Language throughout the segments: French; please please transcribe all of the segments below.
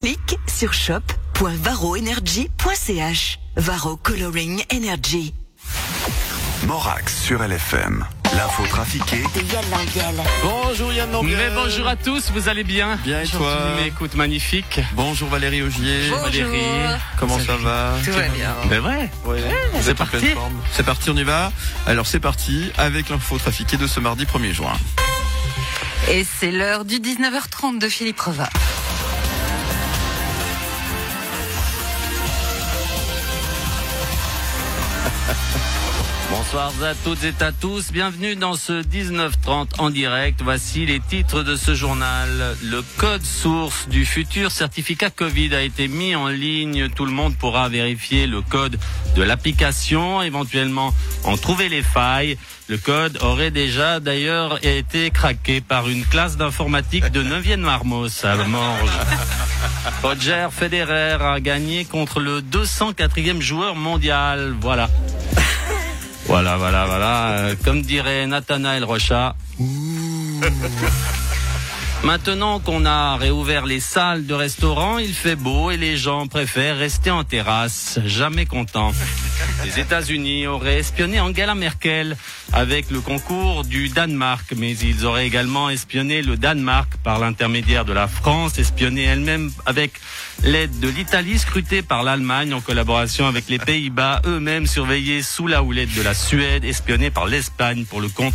Clique sur shop.varoenergy.ch. Varo Coloring Energy. Morax sur LFM. L'info trafiquée De Yann Lambiel. Bonjour Yann Lambiel. Mais bonjour à tous, vous allez bien Bien et Bonjour, toi. Écoute, magnifique. Bonjour Valérie Augier. Valérie. Comment ça va Tout va bien. Mais vrai Ouais, vous c'est parti. C'est parti, on y va. Alors c'est parti avec l'info trafiquée de ce mardi 1er juin. Et c'est l'heure du 19h30 de Philippe Reva. Bonsoir à toutes et à tous, bienvenue dans ce 1930 en direct. Voici les titres de ce journal. Le code source du futur certificat Covid a été mis en ligne. Tout le monde pourra vérifier le code de l'application, éventuellement en trouver les failles. Le code aurait déjà d'ailleurs été craqué par une classe d'informatique de 9e Marmos à Morges. Roger Federer a gagné contre le 204e joueur mondial. Voilà. Voilà, voilà, voilà. Euh, comme dirait Nathanaël Rocha. Maintenant qu'on a réouvert les salles de restaurant, il fait beau et les gens préfèrent rester en terrasse, jamais contents. Les États-Unis auraient espionné Angela Merkel avec le concours du Danemark, mais ils auraient également espionné le Danemark par l'intermédiaire de la France, espionné elle-même avec l'aide de l'Italie, scrutée par l'Allemagne en collaboration avec les Pays-Bas, eux-mêmes surveillés sous la houlette de la Suède, espionnés par l'Espagne pour le compte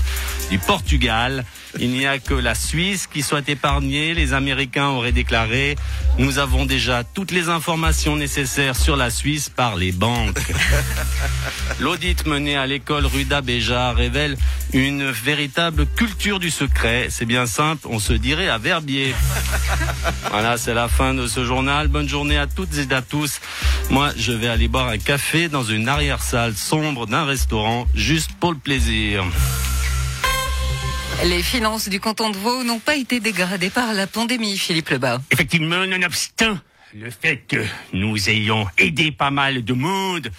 du Portugal. Il n'y a que la Suisse qui soit épargnée. Les Américains auraient déclaré Nous avons déjà toutes les informations nécessaires sur la Suisse par les banques. L'audit mené à l'école Ruda Béja révèle une véritable culture du secret. C'est bien simple, on se dirait à Verbier. Voilà, c'est la fin de ce journal. Bonne journée à toutes et à tous. Moi, je vais aller boire un café dans une arrière-salle sombre d'un restaurant, juste pour le plaisir. Les finances du canton de Vaud n'ont pas été dégradées par la pandémie, Philippe Lebas. Effectivement, nonobstant le fait que nous ayons aidé pas mal de monde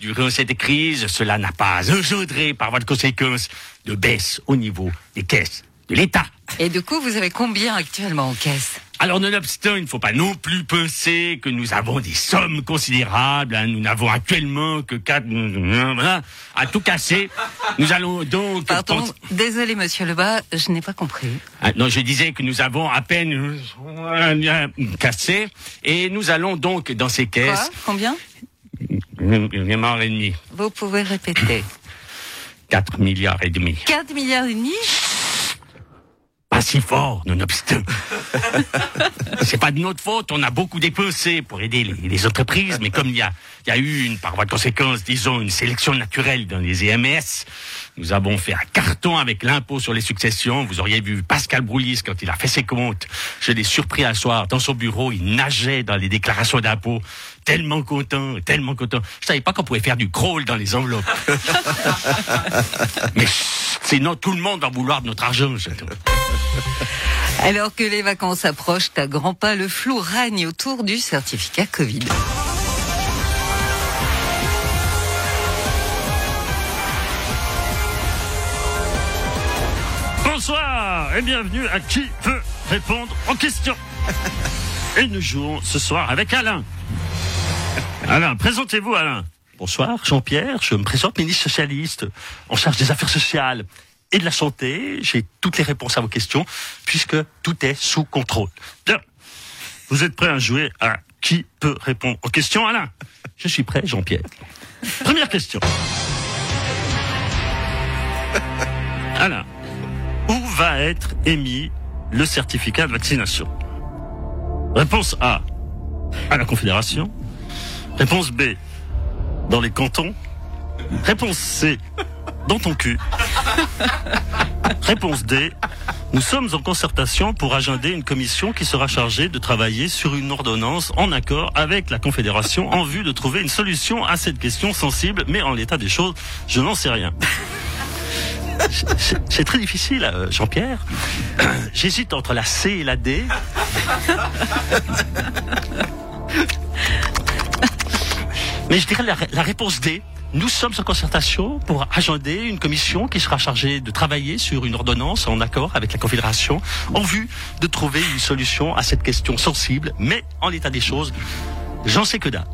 durant cette crise, cela n'a pas engendré par voie de conséquence de baisse au niveau des caisses de l'État. Et du coup, vous avez combien actuellement en caisse? Alors, nonobstant, il ne faut pas non plus penser que nous avons des sommes considérables. hein. Nous n'avons actuellement que quatre... Voilà. À tout casser, nous allons donc... Pardon, penser- désolé Monsieur Lebas, je n'ai pas compris. Ah, non, je disais que nous avons à peine cassé et nous allons donc dans ces Quoi? caisses... Combien? Une et demi. Vous pouvez répéter. 4 milliards et demi. 4 milliards et demi? Si fort, nonobstant. C'est pas de notre faute, on a beaucoup dépensé pour aider les, les entreprises, mais comme il y a, il y a eu une, par voie de conséquence, disons, une sélection naturelle dans les EMS, nous avons fait un carton avec l'impôt sur les successions. Vous auriez vu Pascal Broulis quand il a fait ses comptes. Je l'ai surpris un soir dans son bureau, il nageait dans les déclarations d'impôt. Tellement content, tellement content. Je savais pas qu'on pouvait faire du crawl dans les enveloppes. mais sinon tout le monde va vouloir de notre argent. Alors que les vacances approchent à grands pas, le flou règne autour du certificat Covid. Bonsoir et bienvenue à qui veut répondre aux questions. Et nous jouons ce soir avec Alain. Alain, présentez-vous Alain. Bonsoir, Jean-Pierre, je me présente ministre socialiste en charge des affaires sociales et de la santé. J'ai toutes les réponses à vos questions puisque tout est sous contrôle. Bien. Vous êtes prêt à jouer à qui peut répondre aux questions Alain? Je suis prêt, Jean-Pierre. Première question. Alain, où va être émis le certificat de vaccination? Réponse A, à la Confédération. Réponse B, dans les cantons. Réponse C, dans ton cul. Réponse D, nous sommes en concertation pour agender une commission qui sera chargée de travailler sur une ordonnance en accord avec la Confédération en vue de trouver une solution à cette question sensible, mais en l'état des choses, je n'en sais rien. C'est- très difficile, euh, Jean-Pierre. J'hésite entre la C et la D. Mais je dirais la réponse D. nous sommes en concertation pour agender une commission qui sera chargée de travailler sur une ordonnance en accord avec la Confédération en vue de trouver une solution à cette question sensible, mais en l'état des choses, j'en sais que dalle.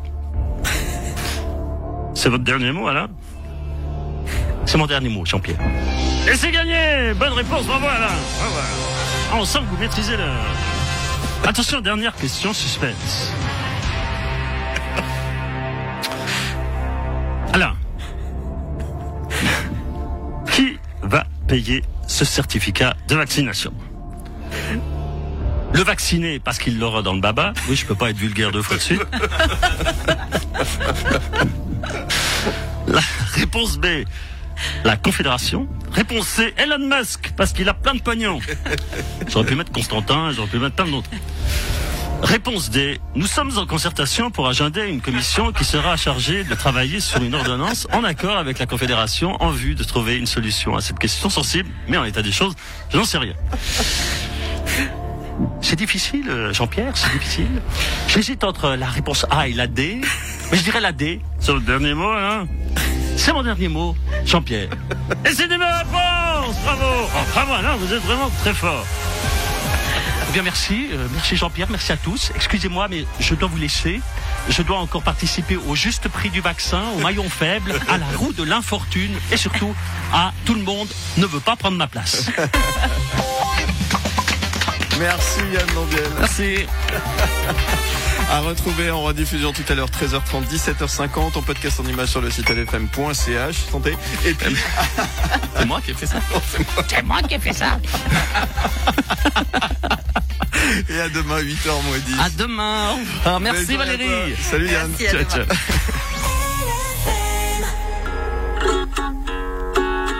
C'est votre dernier mot, Alain? C'est mon dernier mot, Jean-Pierre. Et c'est gagné Bonne réponse, bravo Alain Bravo, que vous maîtrisez le... Attention, dernière question suspense. Va payer ce certificat de vaccination Le vacciné parce qu'il l'aura dans le baba. Oui, je peux pas être vulgaire deux fois de suite. La réponse B, la Confédération. Réponse C, Elon Musk, parce qu'il a plein de pognon. J'aurais pu mettre Constantin, j'aurais pu mettre plein d'autres. Réponse D, nous sommes en concertation pour agender une commission qui sera chargée de travailler sur une ordonnance en accord avec la Confédération en vue de trouver une solution à cette question sensible, mais en état des choses, je n'en sais rien. C'est difficile, Jean-Pierre, c'est difficile. J'hésite entre la réponse A et la D, mais je dirais la D. C'est le dernier mot, hein C'est mon dernier mot, Jean-Pierre. Et c'est des bonnes réponses Bravo oh, Bravo, Alain, vous êtes vraiment très fort. Eh bien, merci, euh, merci Jean-Pierre, merci à tous. Excusez-moi, mais je dois vous laisser. Je dois encore participer au juste prix du vaccin, au maillon faible, à la roue de l'infortune et surtout à tout le monde ne veut pas prendre ma place. Merci Yann Lambiel. Merci. À retrouver en rediffusion tout à l'heure 13h30, 17h50 en podcast en image sur le site lfm.ch. Santé. Et puis, C'est moi qui ai fait ça. C'est moi qui ai fait ça et à demain 8h moins 10. À demain. Au revoir. Merci Valérie. Salut Yann. Ciao, ciao.